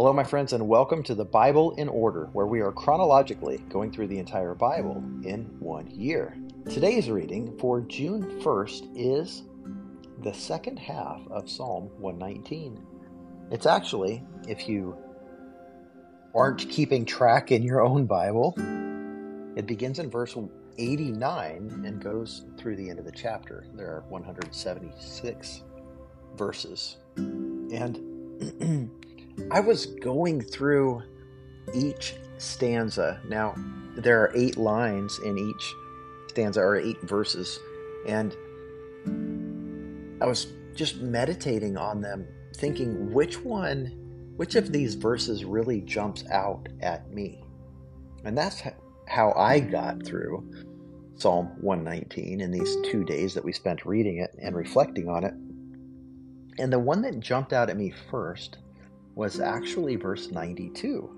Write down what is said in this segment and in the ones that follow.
Hello, my friends, and welcome to the Bible in Order, where we are chronologically going through the entire Bible in one year. Today's reading for June 1st is the second half of Psalm 119. It's actually, if you aren't keeping track in your own Bible, it begins in verse 89 and goes through the end of the chapter. There are 176 verses. And I was going through each stanza. Now, there are eight lines in each stanza, or eight verses, and I was just meditating on them, thinking which one, which of these verses really jumps out at me. And that's how I got through Psalm 119 in these two days that we spent reading it and reflecting on it. And the one that jumped out at me first was actually verse 92.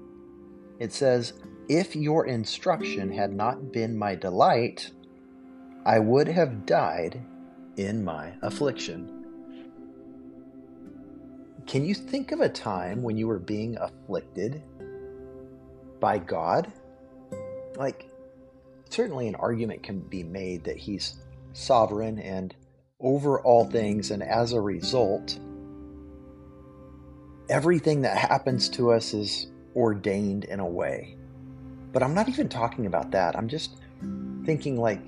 It says, If your instruction had not been my delight, I would have died in my affliction. Can you think of a time when you were being afflicted by God? Like, certainly an argument can be made that He's sovereign and over all things, and as a result, everything that happens to us is ordained in a way. But I'm not even talking about that. I'm just thinking like,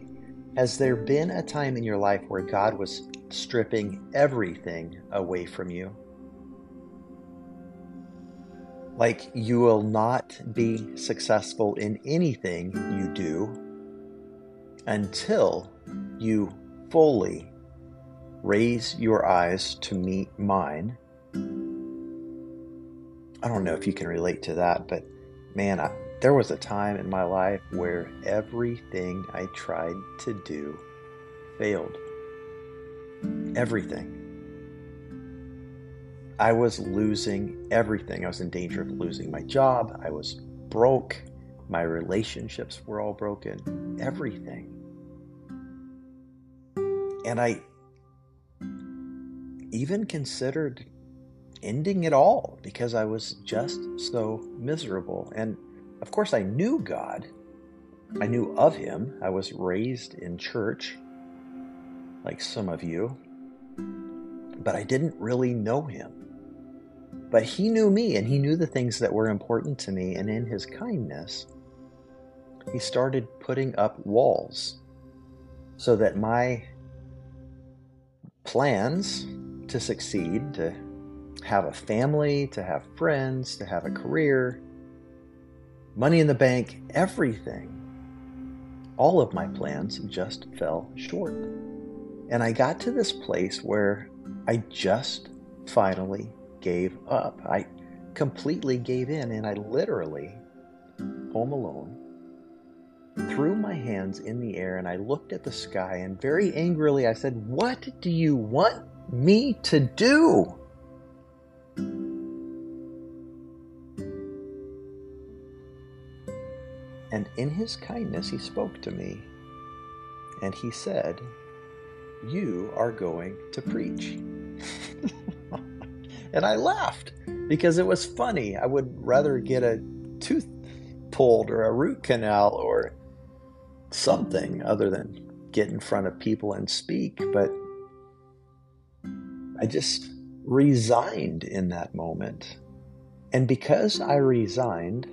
has there been a time in your life where God was stripping everything away from you? Like you will not be successful in anything you do until you fully raise your eyes to meet mine I don't know if you can relate to that, but man, I, there was a time in my life where everything I tried to do failed. Everything. I was losing everything. I was in danger of losing my job. I was broke. My relationships were all broken. Everything. And I even considered ending it all because I was just so miserable. And of course, I knew God, I knew of Him. I was raised in church, like some of you, but I didn't really know Him. But He knew me, and He knew the things that were important to me. And in His kindness, He started putting up walls so that my plans to succeed, to have a family, to have friends, to have a career, money in the bank, everything. All of my plans just fell short. And I got to this place where I just finally gave up. I completely gave in, and I literally, home alone, threw my hands in the air and I looked at the sky and very angrily I said, What do you want me to do? And in his kindness, he spoke to me. And he said, You are going to preach. and I laughed because it was funny. I would rather get a tooth pulled or a root canal or something other than get in front of people and speak. But I just resigned in that moment. And because I resigned,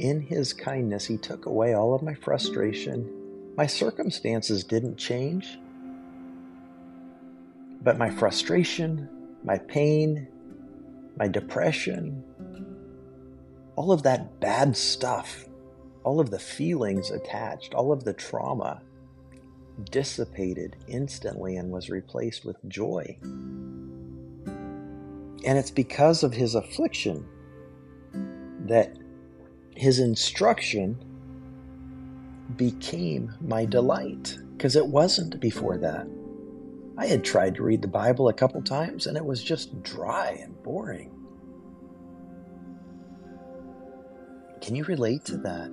in his kindness, he took away all of my frustration. My circumstances didn't change, but my frustration, my pain, my depression, all of that bad stuff, all of the feelings attached, all of the trauma dissipated instantly and was replaced with joy. And it's because of his affliction that his instruction became my delight because it wasn't before that. I had tried to read the Bible a couple times and it was just dry and boring. Can you relate to that?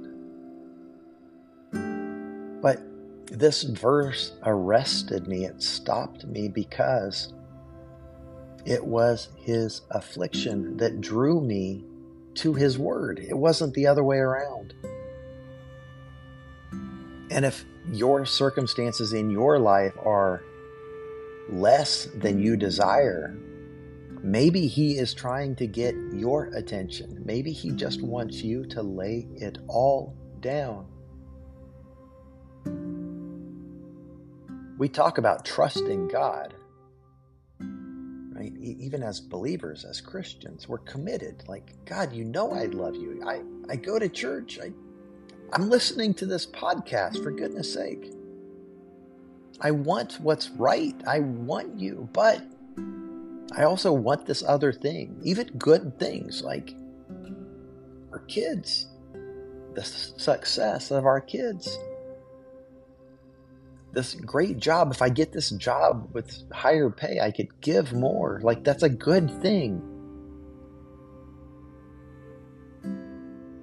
But this verse arrested me, it stopped me because It was his affliction that drew me to his word. It wasn't the other way around. And if your circumstances in your life are less than you desire, maybe he is trying to get your attention. Maybe he just wants you to lay it all down. We talk about trusting God right? Even as believers, as Christians, we're committed. Like, God, you know I love you. I, I go to church. I, I'm listening to this podcast, for goodness sake. I want what's right. I want you, but I also want this other thing, even good things like our kids, the success of our kids this great job. If I get this job with higher pay, I could give more. Like, that's a good thing.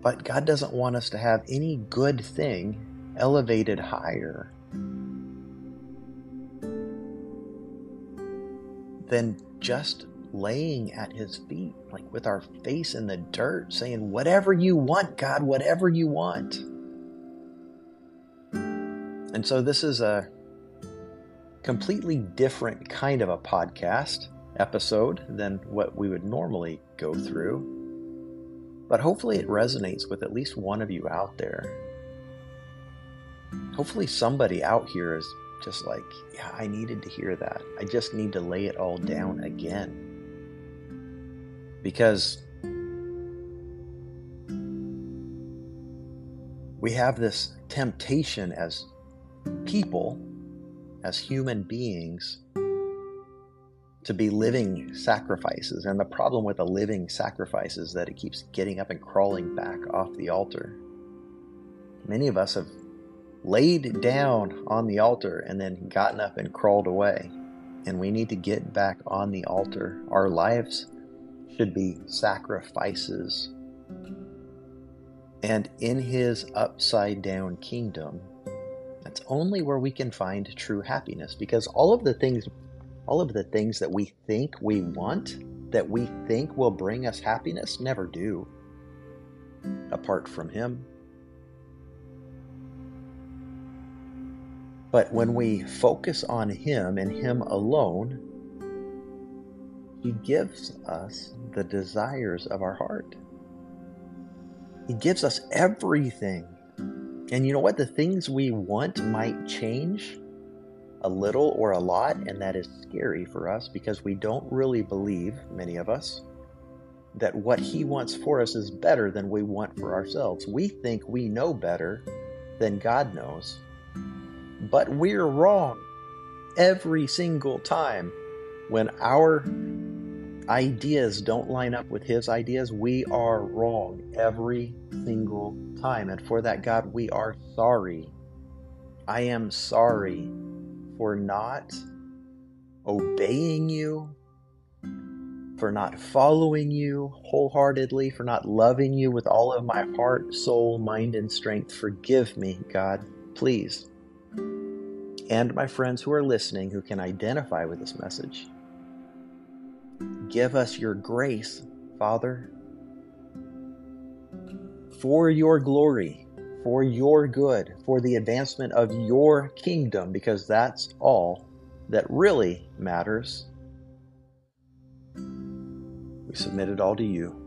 But God doesn't want us to have any good thing elevated higher than just laying at His feet, like with our face in the dirt, saying, Whatever you want, God, whatever you want. And so this is a completely different kind of a podcast episode than what we would normally go through. But hopefully it resonates with at least one of you out there. Hopefully somebody out here is just like, yeah, I needed to hear that. I just need to lay it all down again. Because we have this temptation as people, as human beings, to be living sacrifices. And the problem with a living sacrifice is that it keeps getting up and crawling back off the altar. Many of us have laid down on the altar and then gotten up and crawled away. And we need to get back on the altar. Our lives should be sacrifices. And in his upside down kingdom, that's only where we can find true happiness because all of the things all of the things that we think we want that we think will bring us happiness never do apart from him. But when we focus on him and him alone he gives us the desires of our heart. He gives us everything and you know what? The things we want might change a little or a lot, and that is scary for us because we don't really believe, many of us, that what He wants for us is better than we want for ourselves. We think we know better than God knows, but we're wrong every single time when our ideas don't line up with His ideas, we are wrong every single time. And for that, God, we are sorry. I am sorry for not obeying you, for not following you wholeheartedly, for not loving you with all of my heart, soul, mind, and strength. Forgive me, God, please. And my friends who are listening who can identify with this message. Give us your grace, Father, for your glory, for your good, for the advancement of your kingdom, because that's all that really matters. We submit it all to you.